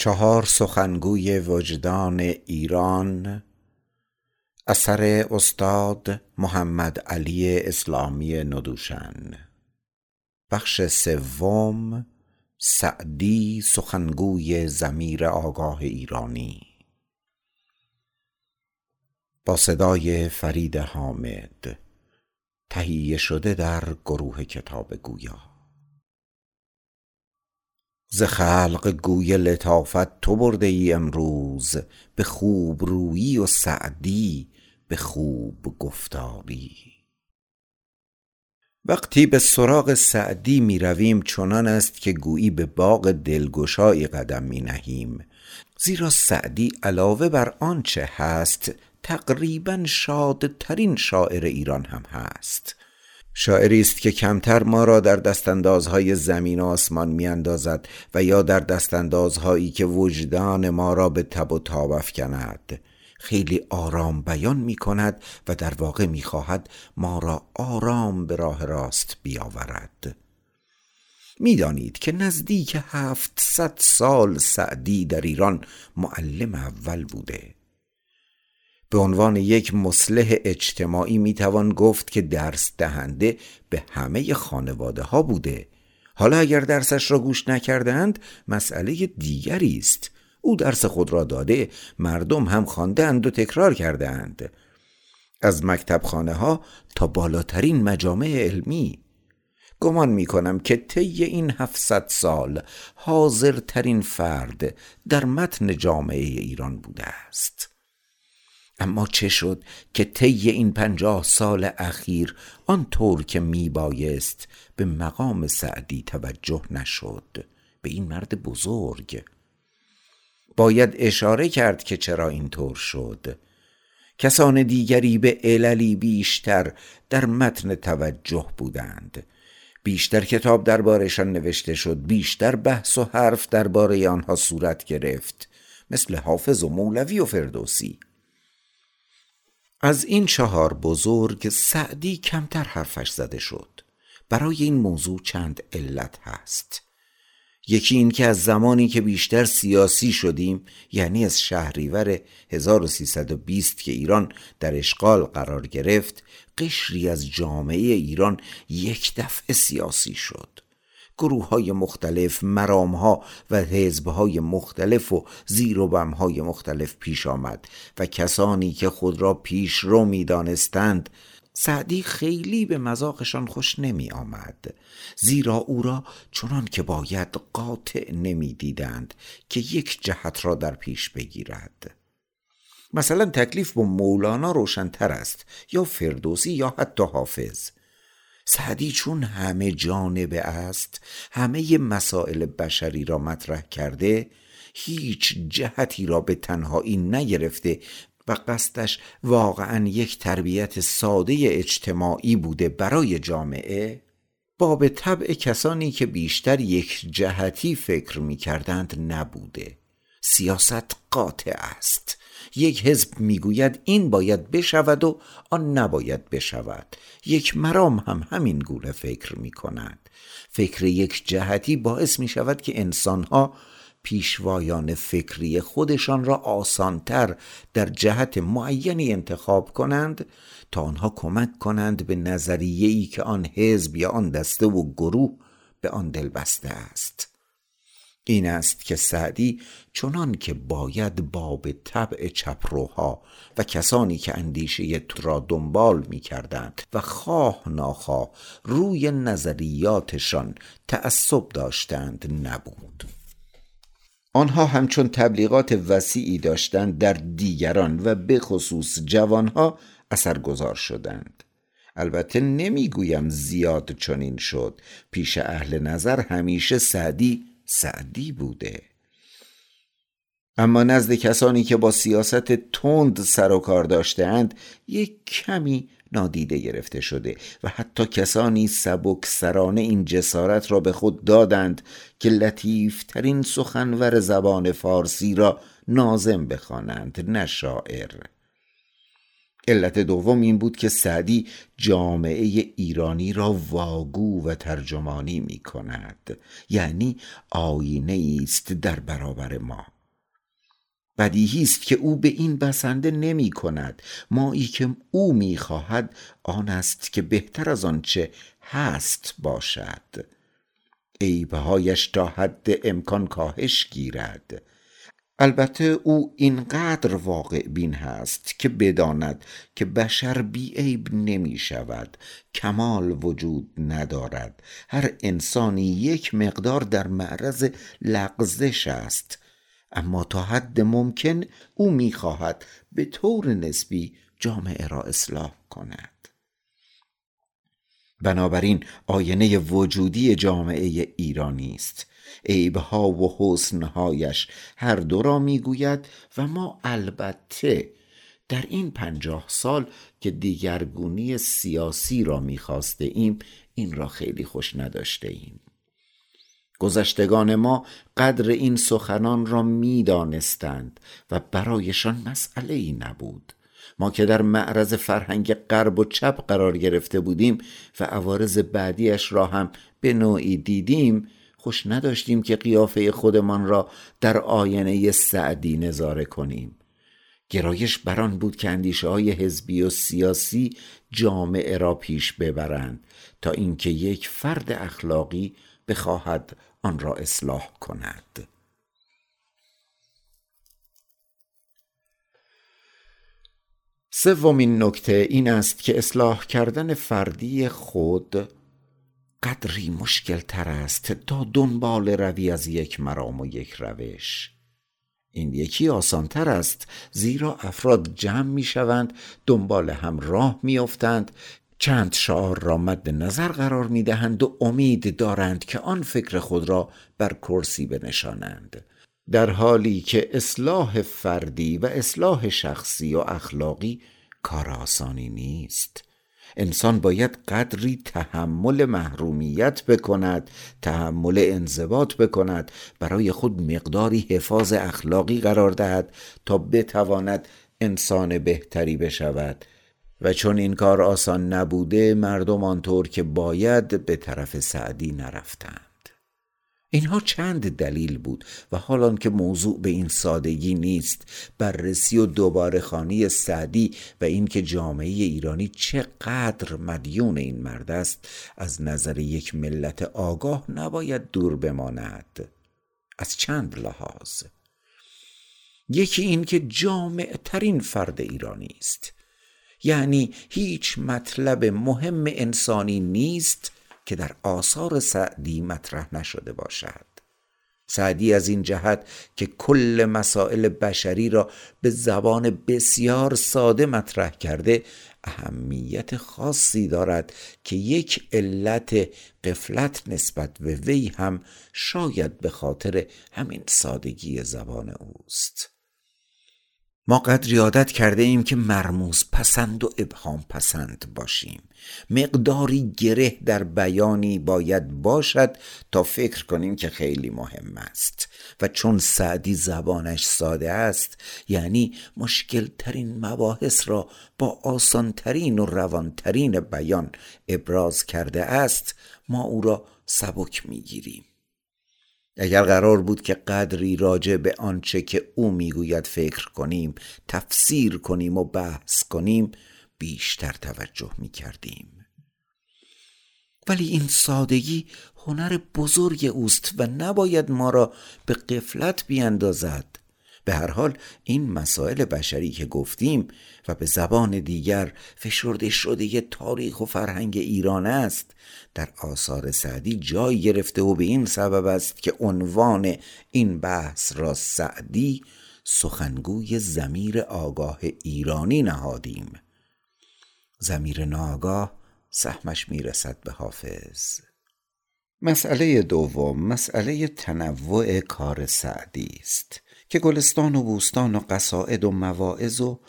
چهار سخنگوی وجدان ایران اثر استاد محمدعلی اسلامی ندوشن. بخش سوم سعدی سخنگوی ضمیر آگاه ایرانی. با صدای فرید حامد تهیه شده در گروه کتاب گویا. ز خلق گوی لطافت تو برده ای امروز به خوب رویی و سعدی به خوب گفتاری. وقتی به سراغ سعدی می رویم چنان است که گویی به باغ دلگشایی قدم می نهیم. زیرا سعدی علاوه بر آنچه هست تقریبا شادترین شاعر ایران هم هست. شاعری است که کمتر ما را در دستاندازهای زمین و آسمان میاندازد و یا در دستاندازهایی که وجدان ما را به تب و تاب افکند. خیلی آرام بیان می کند و در واقع می خواهد ما را آرام به راه راست بیاورد. می‌دانید که نزدیک هفتصد سال سعدی در ایران معلم اول بوده. به عنوان یک مصلح اجتماعی می‌توان گفت که درس دهنده به همه خانواده ها بوده. حالا اگر درسش را گوش نکردند مسئله دیگری است. او درس خود را داده مردم هم خواندند و تکرار کردند. از مکتب خانه ها تا بالاترین مجامع علمی. گمان می کنم که طی این هفتصد سال حاضرترین فرد در متن جامعه ایران بوده است. اما چه شد که طی این پنجاه سال اخیر آنطور که می بایست به مقام سعدی توجه نشد؟ به این مرد بزرگ. باید اشاره کرد که چرا اینطور شد. کسان دیگری به عللی بیشتر در متن توجه بودند. بیشتر کتاب دربارشان نوشته شد بیشتر بحث و حرف درباره آنها صورت گرفت مثل حافظ و مولوی و فردوسی. از این چهار بزرگ سعدی کمتر حرفش زده شد. برای این موضوع چند علت هست. یکی این که از زمانی که بیشتر سیاسی شدیم یعنی از شهریور 1320 که ایران در اشغال قرار گرفت قشری از جامعه ایران یک دفعه سیاسی شد. گروه های مختلف مرام ها و حزب های مختلف و زیر و بم های مختلف پیش آمد و کسانی که خود را پیش رو می دانستند سعدی خیلی به مذاقشان خوش نمی آمد زیرا او را چنان که باید قاطع نمی دیدند که یک جهت را در پیش بگیرد. مثلا تکلیف با مولانا روشنتر است یا فردوسی یا حتی حافظ. سعدی چون همه جانبه است همه مسائل بشری را مطرح کرده هیچ جهتی را به تنهایی نگرفته و قصدش واقعا یک تربیت ساده اجتماعی بوده برای جامعه. با به طبع کسانی که بیشتر یک جهتی فکر می کردند نبوده سیاست قاطع است. یک حزب می‌گوید این باید بشود و آن نباید بشود. یک مرام هم همین گونه فکر می کند فکر یک جهتی باعث می شود که انسانها پیشوایان فکری خودشان را آسانتر در جهت معینی انتخاب کنند تا آنها کمک کنند به نظریه‌ای که آن حزب یا آن دسته و گروه به آن دل بسته است. این است که سعدی چنان که باید باب طبع چپروها و کسانی که اندیشه را دنبال می کردند و خواه ناخواه روی نظریاتشان تعصب داشتند نبود. آنها همچون تبلیغات وسیعی داشتند در دیگران و به خصوص جوانها اثرگذار شدند. البته نمی‌گویم زیاد چنین شد. پیش اهل نظر همیشه سعدی سعدی بوده. اما نزد کسانی که با سیاست تند سر و کار داشتهاند یک کمی نادیده گرفته شده و حتی کسانی سبک سرانه این جسارت را به خود دادند که لطیفترین سخنور زبان فارسی را نازم بخوانند نه شاعر. علت دوم این بود که سعدی جامعه ایرانی را واگو و ترجمانی می کند یعنی آینه است در برابر ما. بدیهی است که او به این بسنده نمی کند مایی که او می خواهد آن است که بهتر از آنچه هست باشد. عیبهایش تا حد امکان کاهش گیرد. البته او اینقدر واقع بین هست که بداند که بشر بی عیب نمی شود کمال وجود ندارد. هر انسانی یک مقدار در معرض لغزش است. اما تا حد ممکن او می‌خواهد به طور نسبی جامعه را اصلاح کند. بنابراین آینه وجودی جامعه ایرانی است. عیبها و حسنهایش هر دو را می‌گوید و ما البته در این پنجاه سال که دیگرگونی سیاسی را می‌خواسته ایم این را خیلی خوش نداشته ایم. گذشتگان ما قدر این سخنان را می‌دانستند و برایشان مسئله ای نبود. ما که در معرض فرهنگ غرب و چپ قرار گرفته بودیم و عوارض بعدیش را هم به نوعی دیدیم خوش نداشتیم که قیافه خودمان را در آینه سعدی نظاره کنیم. گرایش بران بود که اندیشه های حزبی و سیاسی جامعه را پیش ببرند تا اینکه یک فرد اخلاقی بخواهد آن را اصلاح کند. سومین نکته این است که اصلاح کردن فردی خود قدری مشکل تر است تا دنبال روی از یک مرام و یک روش. این یکی آسان تر است زیرا افراد جمع می شوند دنبال هم راه می افتند چند شعار را مد نظر قرار می دهند و امید دارند که آن فکر خود را بر کرسی بنشانند. در حالی که اصلاح فردی و اصلاح شخصی و اخلاقی کار آسانی نیست. انسان باید قدری تحمل محرومیت بکند تحمل انضباط بکند برای خود مقداری حفاظ اخلاقی قرار دهد تا بتواند انسان بهتری بشود. و چون این کار آسان نبوده مردم آنطور که باید به طرف سعدی نرفتند. اینها چند دلیل بود و حالان که موضوع به این سادگی نیست بررسی و دوباره خانی سعدی و اینکه جامعه ایرانی چقدر مدیون این مرد است از نظر یک ملت آگاه نباید دور بماند. از چند لحاظ. یکی این که جامع ترین فرد ایرانی است. یعنی هیچ مطلب مهم انسانی نیست که در آثار سعدی مطرح نشده باشد. سعدی از این جهت که کل مسائل بشری را به زبان بسیار ساده مطرح کرده اهمیت خاصی دارد که یک علت قفلت نسبت به وی هم شاید به خاطر همین سادگی زبان اوست. ما قدری عادت کرده ایم که مرموز پسند و ابهام پسند باشیم. مقداری گره در بیانی باید باشد تا فکر کنیم که خیلی مهم است. و چون سعدی زبانش ساده است یعنی مشکل ترین مباحث را با آسان ترین و روانترین بیان ابراز کرده است ما او را سبک می‌گیریم. اگر قرار بود که قدری راجع به آنچه که او می‌گوید فکر کنیم تفسیر کنیم و بحث کنیم بیشتر توجه می‌کردیم. ولی این سادگی هنر بزرگ اوست و نباید ما را به قفلت بیاندازد. به هر حال این مسائل بشری که گفتیم و به زبان دیگر فشرده شده تاریخ و فرهنگ ایران است در آثار سعدی جای گرفته و به این سبب است که عنوان این بحث را سعدی سخنگوی زمیر آگاه ایرانی نهادیم. زمیر ناگاه سهمش می‌رسد به حافظ. مسئله دوم مسئله تنوع کار سعدی است. که گلستان و بوستان و قصائد و مواعظ و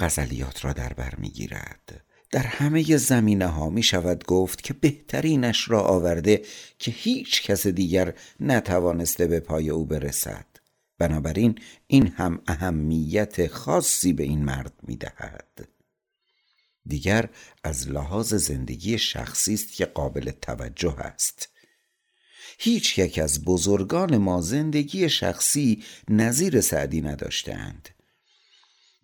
غزلیات را در بر می‌گیرد در همه زمینه ها می شود گفت که بهترینش را آورده که هیچ کس دیگر نتوانسته به پای او برسد. بنابراین این هم اهمیت خاصی به این مرد می دهد. دیگر از لحاظ زندگی شخصی است که قابل توجه است. هیچ یک از بزرگان ما زندگی شخصی نظیر سعدی نداشتند.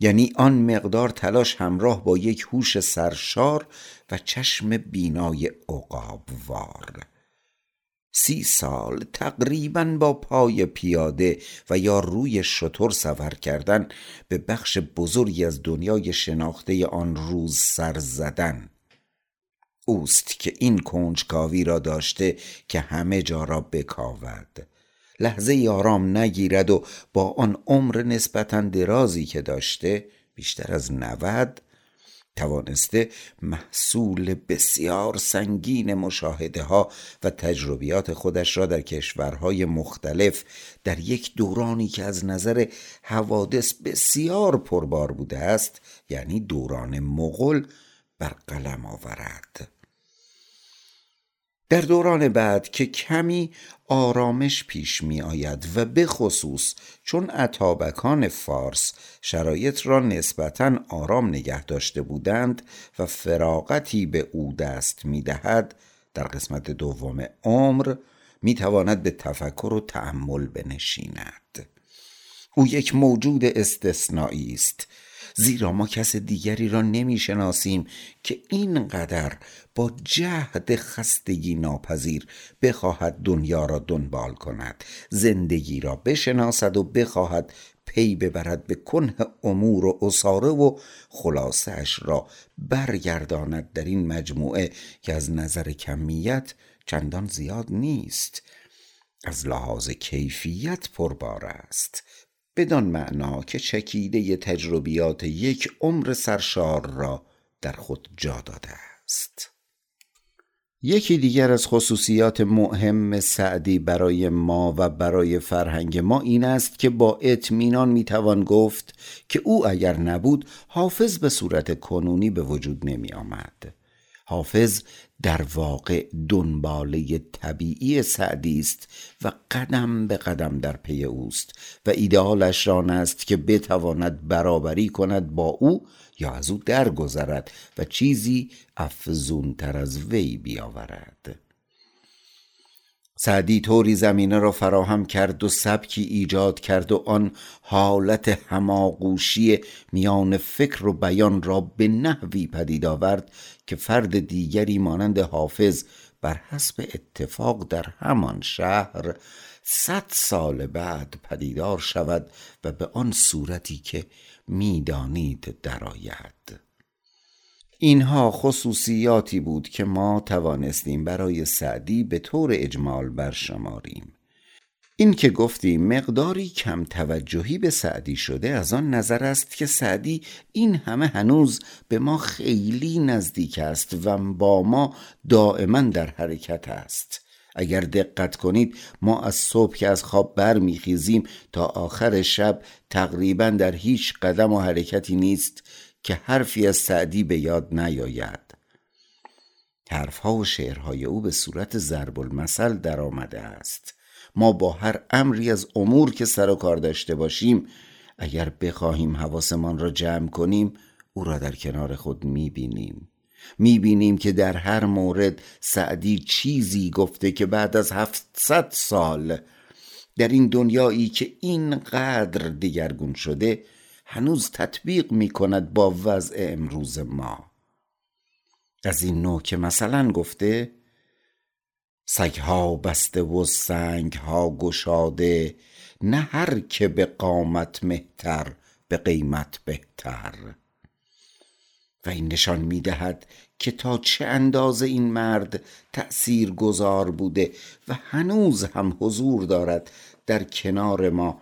یعنی آن مقدار تلاش همراه با یک هوش سرشار و چشم بینای عقابوار. سی سال تقریبا با پای پیاده و یا روی شطور سفر کردن به بخش بزرگی از دنیای شناخته آن روز سر زدن. اوست که این کنجکاوی را داشته که همه جا را بکاود. لحظه آرام نگیرد و با آن عمر نسبتا درازی که داشته بیشتر از نود توانسته محصول بسیار سنگین مشاهده ها و تجربیات خودش را در کشورهای مختلف در یک دورانی که از نظر حوادث بسیار پربار بوده است یعنی دوران مغل بر قلم آورد. در دوران بعد که کمی آرامش پیش می آید و به خصوص چون اتابکان فارس شرایط را نسبتا آرام نگه داشته بودند و فراغتی به او دست می دهد در قسمت دوم عمر می تواند به تفکر و تأمل بنشیند. او یک موجود استثنایی است. زیرا ما کس دیگری را نمی شناسیم که اینقدر با جهد خستگی ناپذیر بخواهد دنیا را دنبال کند زندگی را بشناسد و بخواهد پی ببرد به کنه امور و اصاره و خلاصش را برگرداند در این مجموعه که از نظر کمیت چندان زیاد نیست از لحاظ کیفیت پربار است. بدان معنا که چکیده تجربیات یک عمر سرشار را در خود جا داده است. یکی دیگر از خصوصیات مهم سعدی برای ما و برای فرهنگ ما این است که با اطمینان می‌توان گفت که او اگر نبود حافظ به صورت کنونی به وجود نمی آمد حافظ در واقع دنباله طبیعی سعدی است و قدم به قدم در پی اوست و ایدئالش ران است که بتواند برابری کند با او یا از او درگذرد و چیزی افزونتر از وی بیاورد. سعدی طوری زمینه را فراهم کرد و سبکی ایجاد کرد و آن حالت هماغوشی میان فکر و بیان را به نحوی پدید آورد که فرد دیگری مانند حافظ بر حسب اتفاق در همان شهر صد سال بعد پدیدار شود و به آن صورتی که می‌دانید درآید. اینها خصوصیاتی بود که ما توانستیم برای سعدی به طور اجمال برشماریم. این که گفتیم مقداری کم توجهی به سعدی شده از آن نظر است که سعدی این همه هنوز به ما خیلی نزدیک است و با ما دائما در حرکت است. اگر دقت کنید ما از صبح که از خواب برمیخیزیم تا آخر شب تقریبا در هیچ قدم و حرکتی نیست که حرفی از سعدی به یاد نیاید. حرفها و شعرهای او به صورت ضرب المثل در آمده است. ما با هر امری از امور که سر و کار داشته باشیم اگر بخواهیم حواسمان را جمع کنیم او را در کنار خود می‌بینیم. می‌بینیم که در هر مورد سعدی چیزی گفته که بعد از هفتصد سال در این دنیایی که اینقدر دیگرگون شده هنوز تطبیق می کند با وضع امروز ما. از این نوع که مثلا گفته سگها بسته و سنگها گشاده نه هر که به قامت مهتر به قیمت بهتر. و این نشان می دهد که تا چه اندازه این مرد تأثیر گذار بوده و هنوز هم حضور دارد در کنار ما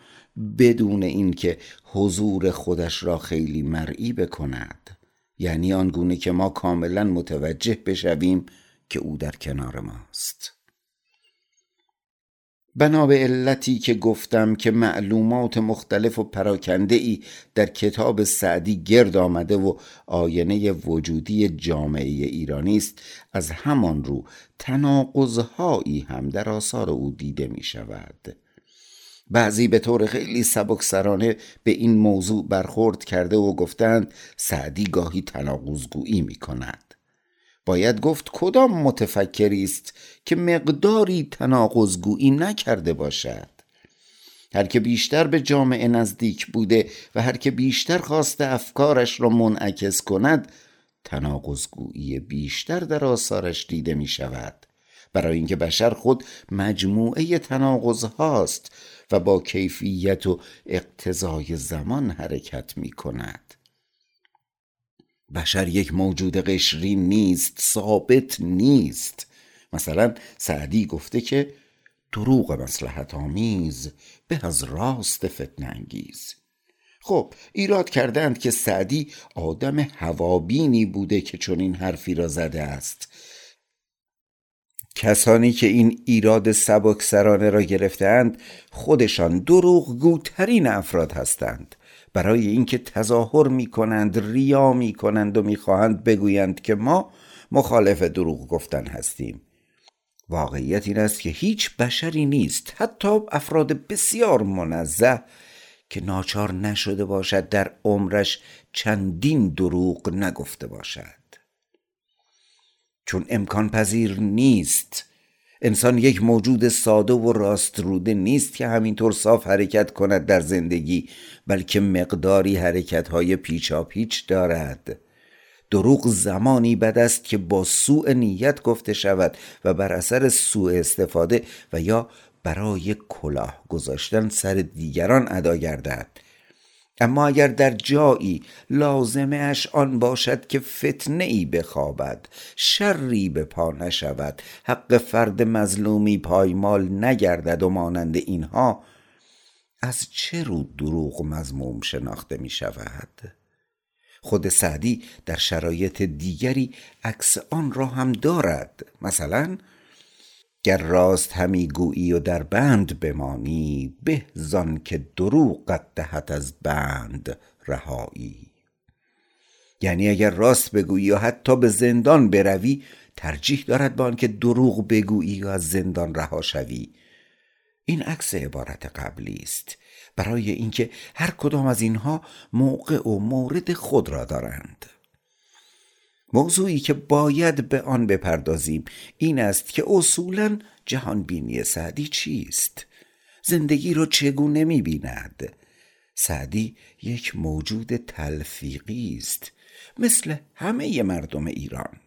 بدون اینکه حضور خودش را خیلی مرئی بکند. یعنی آنگونه که ما کاملا متوجه بشویم که او در کنار ماست. بنا به علتی که گفتم که معلومات مختلف و پراکنده ای در کتاب سعدی گرد آمده و آینه وجودی جامعه ایرانی است از همان رو تناقضهایی هم در آثار او دیده می شود بعضی به طور خیلی سبکسرانه به این موضوع برخورد کرده و گفتند سعدی گاهی تناقضگویی می کند باید گفت کدام متفکری است که مقداری تناقضگویی نکرده باشد؟ هر که بیشتر به جامعه نزدیک بوده و هر که بیشتر خواسته افکارش را منعکس کند تناقضگویی بیشتر در آثارش دیده می شود برای اینکه بشر خود مجموعه تناقض هاست و با کیفیت و اقتضای زمان حرکت می کند بشر یک موجود قشری نیست ثابت نیست. مثلا سعدی گفته که دروغ مسلحت آمیز به از راست فتنه انگیز. خب ایراد کردند که سعدی آدم هوابینی بوده که چون این حرفی را زده است. کسانی که این ایراد سبکسرانه را گرفتند خودشان دروغگوترین افراد هستند. برای اینکه تظاهر می کنند ریا می کنند و می‌خواهند بگویند که ما مخالف دروغ گفتن هستیم. واقعیت این است که هیچ بشری نیست حتی افراد بسیار منزه که ناچار نشده باشد در عمرش چندین دروغ نگفته باشد. چون امکان پذیر نیست انسان یک موجود ساده و راست روده نیست که همینطور صاف حرکت کند در زندگی بلکه مقداری حرکت های پیچا پیچ دارد. دروغ زمانی بد است که با سوء نیت گفته شود و بر اثر سوء استفاده و یا برای کلاه گذاشتن سر دیگران ادا گردد. اما اگر در جایی لازمه اش آن باشد که فتنه ای بخوابد شری به پا نشود حق فرد مظلومی پایمال نگردد و مانند اینها از چه رو دروغ مزموم شناخته می شود؟ خود سعدی در شرایط دیگری عکس آن را هم دارد مثلا گر راست همی گویی و در بند بمانی به زان که دروغت دهد از بند رهایی. یعنی اگر راست بگویی و حتی به زندان بروی ترجیح دارد با آنکه دروغ بگویی و از زندان رها شوی. این عکس عبارت قبلی است. برای اینکه هر کدام از اینها موقع و مورد خود را دارند. موضوعی که باید به آن بپردازیم این است که اصولا جهان بینی سعدی چیست؟ زندگی را چگونه می بیند سعدی یک موجود تلفیقی است مثل همه مردم ایران.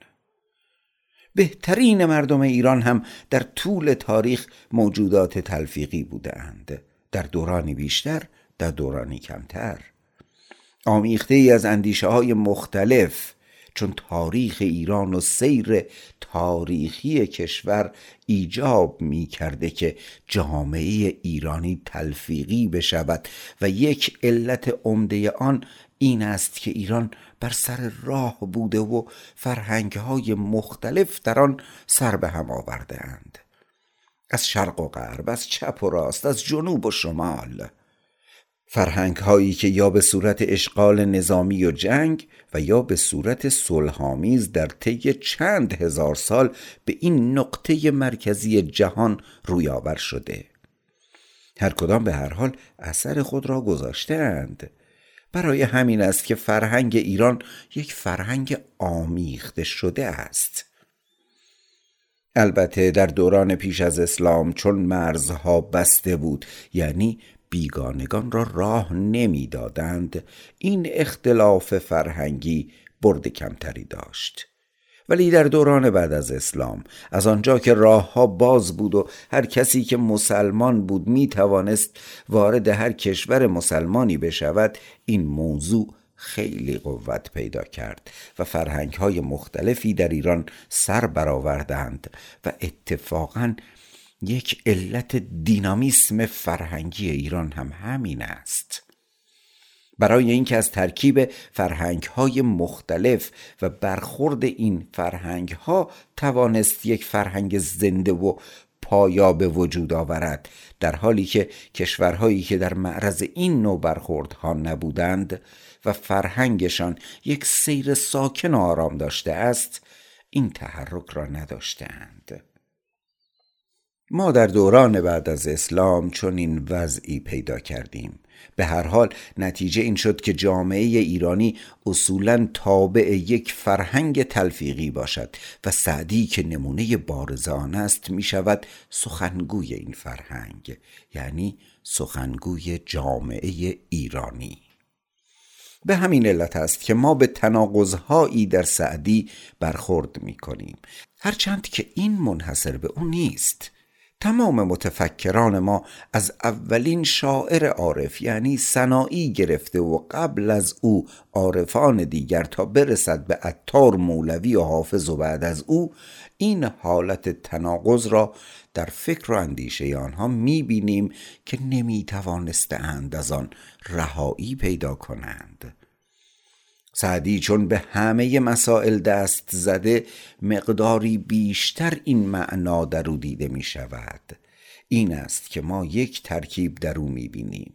بهترین مردم ایران هم در طول تاریخ موجودات تلفیقی بودند در دورانی بیشتر در دورانی کمتر. آمیخته ای از اندیشه های مختلف چون تاریخ ایران و سیر تاریخی کشور ایجاب می کرده که جامعه ایرانی تلفیقی بشود. و یک علت عمده آن این است که ایران بر سر راه بوده و فرهنگ های مختلف در آن سر به هم آورده اند از شرق و غرب از چپ و راست از جنوب و شمال. فرهنگ هایی که یا به صورت اشغال نظامی و جنگ و یا به صورت صلحآمیز در طی چند هزار سال به این نقطه مرکزی جهان روی آور شده. هر کدام به هر حال اثر خود را گذاشتهاند. برای همین است که فرهنگ ایران یک فرهنگ آمیخته شده است. البته در دوران پیش از اسلام چون مرزها بسته بود یعنی بیگانگان را راه نمی‌دادند. این اختلاف فرهنگی برد کمتری داشت. ولی در دوران بعد از اسلام از آنجا که راه ها باز بود و هر کسی که مسلمان بود می توانست وارد هر کشور مسلمانی بشود این موضوع خیلی قوت پیدا کرد و فرهنگ های مختلفی در ایران سر برآوردند و اتفاقا یک علت دینامیسم فرهنگی ایران هم همین است. برای اینکه از ترکیب فرهنگ های مختلف و برخورد این فرهنگ ها توانست یک فرهنگ زنده و پایا به وجود آورد در حالی که کشورهایی که در معرض این نوع برخوردها نبودند و فرهنگشان یک سیر ساکن و آرام داشته است این تحرک را نداشتند ما در دوران بعد از اسلام چون این وضعی پیدا کردیم. به هر حال نتیجه این شد که جامعه ایرانی اصولا تابع یک فرهنگ تلفیقی باشد و سعدی که نمونه بارز آن است می شود سخنگوی این فرهنگ یعنی سخنگوی جامعه ایرانی. به همین علت است که ما به تناقضهایی در سعدی برخورد می کنیم. هرچند که این منحصر به او نیست. تمام متفکران ما از اولین شاعر عارف یعنی سنایی گرفته و قبل از او عارفان دیگر تا برسد به عطار مولوی و حافظ و بعد از او این حالت تناقض را در فکر و اندیشه آنها می‌بینیم که نمی‌توانستند از آن رهایی پیدا کنند. سعدی چون به همه مسائل دست زده مقداری بیشتر این معنا در او دیده می شود این است که ما یک ترکیب در او می بینیم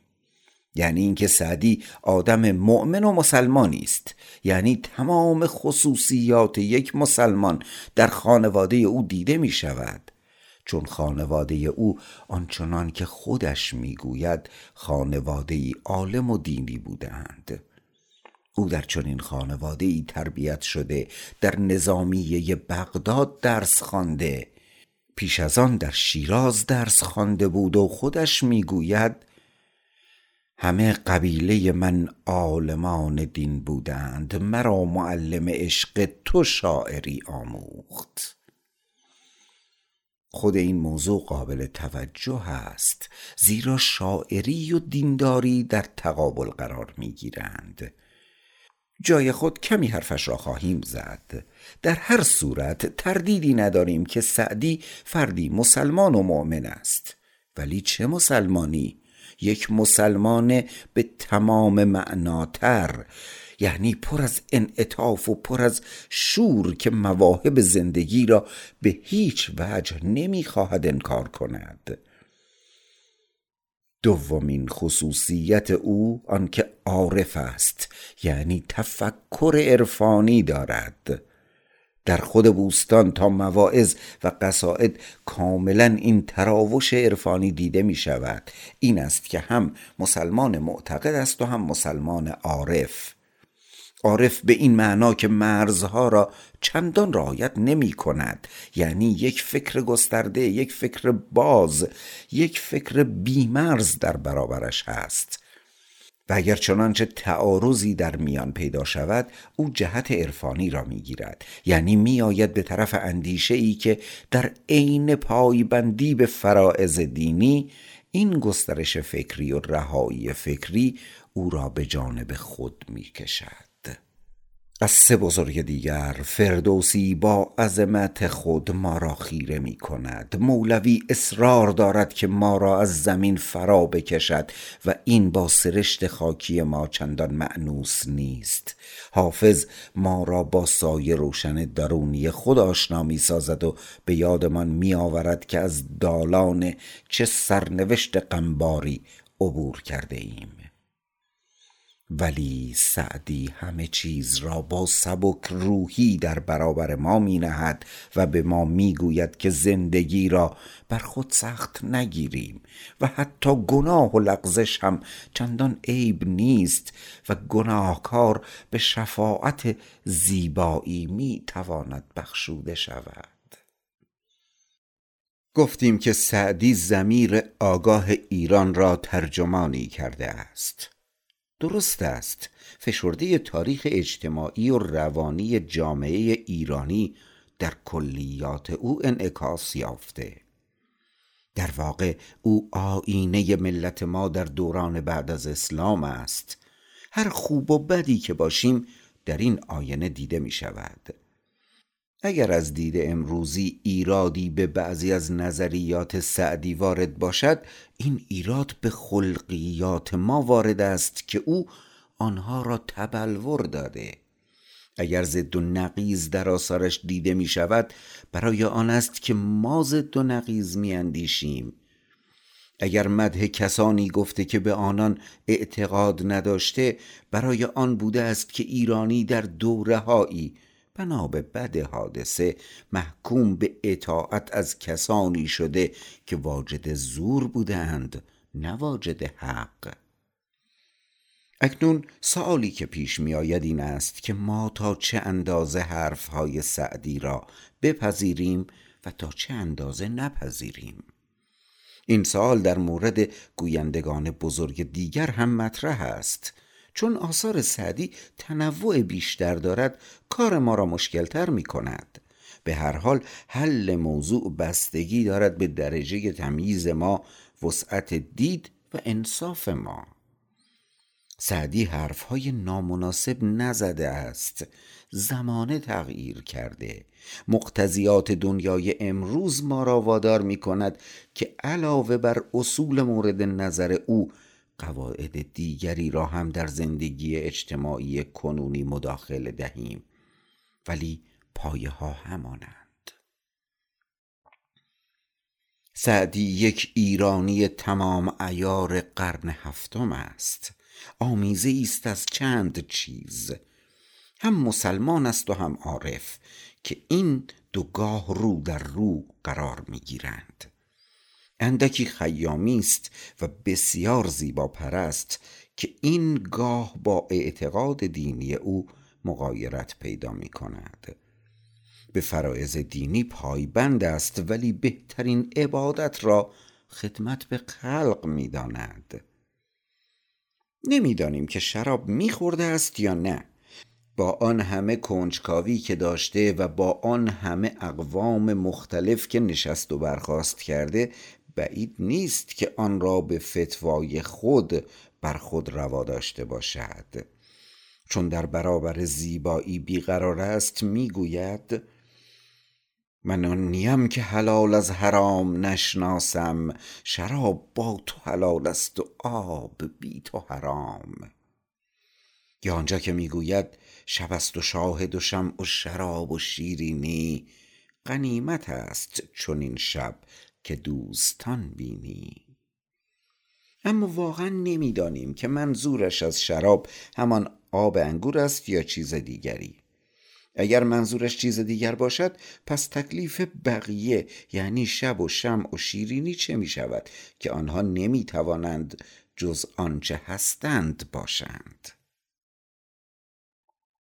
یعنی اینکه سعدی آدم مؤمن و مسلمانی است. یعنی تمام خصوصیات یک مسلمان در خانواده او دیده می شود چون خانواده او آنچنان که خودش می‌گوید خانواده ای عالم و دینی بودند او در چنین خانواده ای تربیت شده در نظامیه بغداد درس خوانده. پیش از آن در شیراز درس خوانده بود و خودش می‌گوید همه قبیله من عالمان دین بودند مرا معلم عشق تو شاعری آموخت. خود این موضوع قابل توجه است زیرا شاعری و دینداری در تقابل قرار می گیرند جای خود کمی حرفش را خواهیم زد. در هر صورت تردیدی نداریم که سعدی فردی مسلمان و مؤمن است. ولی چه مسلمانی؟ یک مسلمان به تمام معناتر یعنی پر از انعطاف و پر از شور که مواهب زندگی را به هیچ وجه نمی‌خواهد انکار کند. دومین خصوصیت او آنکه عارف است یعنی تفکر عرفانی دارد. در خود بوستان تا مواعظ و قصائد کاملا این تراوش عرفانی دیده می شود این است که هم مسلمان معتقد است و هم مسلمان عارف. عارف به این معنا که مرزها را چندان رعایت نمی کند. یعنی یک فکر گسترده یک فکر باز یک فکر بیمرز در برابرش هست. و اگر چنانچه تعارضی در میان پیدا شود او جهت عرفانی را می‌گیرد یعنی میآید به طرف اندیشه ای که در عین پایبندی به فرائض دینی این گسترش فکری و رهایی فکری او را به جانب خود می‌کشد از سه بزرگ دیگر فردوسی با عظمت خود ما را خیره می کند مولوی اصرار دارد که ما را از زمین فرا بکشد و این با سرشت خاکی ما چندان معنوس نیست. حافظ ما را با سایه روشن درونی خود آشنا می سازد و به یادمان می آورد که از دالان چه سرنوشت قنباری عبور کرده ایم. ولی سعدی همه چیز را با سبک روحی در برابر ما می نهد و به ما می گوید که زندگی را بر خود سخت نگیریم و حتی گناه و لغزش هم چندان عیب نیست و گناهکار به شفاعت زیبایی می تواند بخشوده شود. گفتیم که سعدی زمیر آگاه ایران را ترجمانی کرده است. درست است. فشرده تاریخ اجتماعی و روانی جامعه ایرانی در کلیات او انعکاس یافته. در واقع او آینه ملت ما در دوران بعد از اسلام است. هر خوب و بدی که باشیم در این آینه دیده می شود اگر از دید امروزی ایرادی به بعضی از نظریات سعدی وارد باشد این ایراد به خلقیات ما وارد است که او آنها را تبلور داده. اگر ضد و نقیز در آثارش دیده می شود برای آن است که ما ضد و نقیز می اندیشیم اگر مده کسانی گفته که به آنان اعتقاد نداشته برای آن بوده است که ایرانی در دورههایی بنا به بد حادثه محکوم به اطاعت از کسانی شده که واجد زور بودند نه واجد حق. اکنون سوالی که پیش می آید این است که ما تا چه اندازه حرفهای سعدی را بپذیریم و تا چه اندازه نپذیریم؟ این سوال در مورد گویندگان بزرگ دیگر هم مطرح است. چون آثار سعدی تنوع بیشتر دارد کار ما را مشکلتر می کند به هر حال حل موضوع بستگی دارد به درجه تمییز ما وسعت دید و انصاف ما. سعدی حرفهای نامناسب نزده است. زمانه تغییر کرده. مقتضیات دنیای امروز ما را وادار می کند که علاوه بر اصول مورد نظر او قواعد دیگری را هم در زندگی اجتماعی کنونی مداخله دهیم. ولی پایه ها همانند. سعدی یک ایرانی تمام ایار قرن هفتم است. آمیزه است از چند چیز. هم مسلمان است و هم عارف که این دو گاه رو در رو قرار می گیرند اندکی خیامی است و بسیار زیبا پرست که این گاه با اعتقاد دینی او مقایرت پیدا می کند. به فرایز دینی پایبند است ولی بهترین عبادت را خدمت به خلق می داند. نمی‌دانیم که شراب میخورده است یا نه. با آن همه کنجکاوی که داشته و با آن همه اقوام مختلف که نشست و برخواست کرده بعید نیست که آن را به فتوای خود بر خود روا داشته باشد. چون در برابر زیبایی بیقرار است می‌گوید من آن نیم که حلال از حرام نشناسم شراب با تو حلال است و آب بی تو حرام. یا آنجا که می‌گوید شب است و شاهد و شمع و شراب و شیرینی غنیمت است چون این شب که دوستان بینی. اما واقعا نمی‌دانیم که منظورش از شراب همان آب انگور است یا چیز دیگری. اگر منظورش چیز دیگر باشد پس تکلیف بقیه یعنی شب و شم و شیرینی چه می شود که آنها نمی توانند جز آنچه هستند باشند؟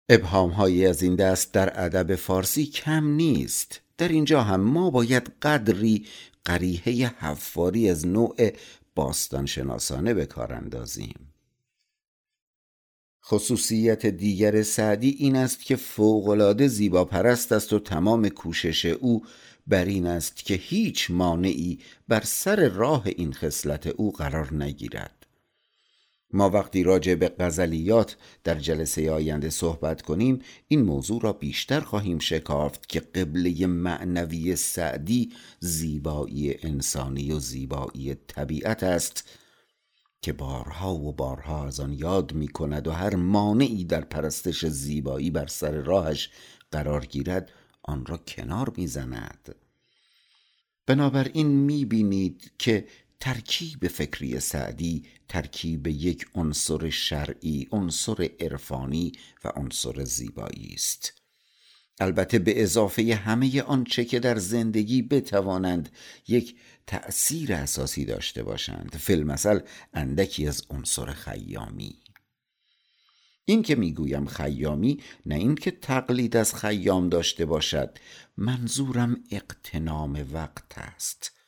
ابهام هایی از این دست در ادب فارسی کم نیست. در اینجا هم ما باید قدری قریحه حفاری از نوع باستان شناسانه به کار اندازیم. خصوصیت دیگر سعدی این است که فوقالعاده زیبا پرست است و تمام کوشش او بر این است که هیچ مانعی بر سر راه این خصلت او قرار نگیرد. ما وقتی راجع به غزلیات در جلسه آینده صحبت کنیم این موضوع را بیشتر خواهیم شکافت که قبله معنوی سعدی زیبایی انسانی و زیبایی طبیعت است که بارها و بارها از آن یاد می کند و هر مانعی در پرستش زیبایی بر سر راهش قرار گیرد آن را کنار می زند بنابراین می بینید که ترکیب فکری سعدی ترکیب یک عنصر شرعی عنصر عرفانی و عنصر زیبایی است. البته به اضافه همه آنچه که در زندگی بتوانند یک تأثیر اساسی داشته باشند. فیلمسل اندکی از عنصر خیامی. این که می‌گویم خیامی نه اینکه تقلید از خیام داشته باشد منظورم اقتنام وقت است.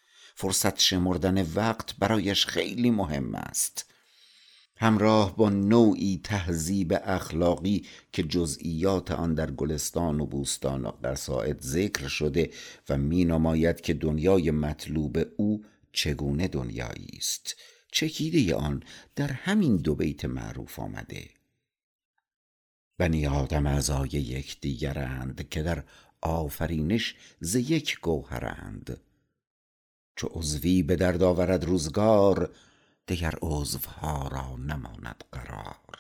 فرصت شمردن وقت برایش خیلی مهم است. همراه با نوعی تهذیب اخلاقی که جزئیات آن در گلستان و بوستان و قصائد ذکر شده و می نماید که دنیای مطلوب او چگونه دنیایی است. چکیده آن در همین دو بیت معروف آمده. بنی آدم اعضای یکدیگرند که در آفرینش ز یک گوهرند. چو عضوی به درد آورد روزگار دگر عضوها را نماند قرار.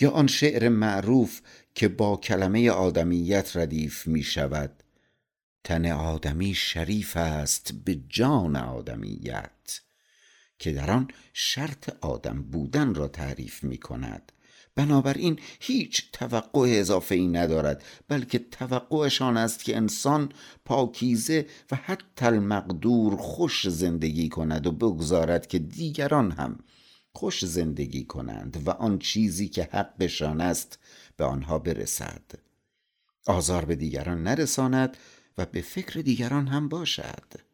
یا آن شعر معروف که با کلمه آدمیت ردیف می شود تن آدمی شریف است به جان آدمیت که در آن شرط آدم بودن را تعریف می کند. بنابراین هیچ توقع اضافه ای ندارد بلکه توقعشان است که انسان پاکیزه و حتی المقدور خوش زندگی کند و بگذارد که دیگران هم خوش زندگی کنند و آن چیزی که حقشان است به آنها برسد. آزار به دیگران نرساند و به فکر دیگران هم باشد.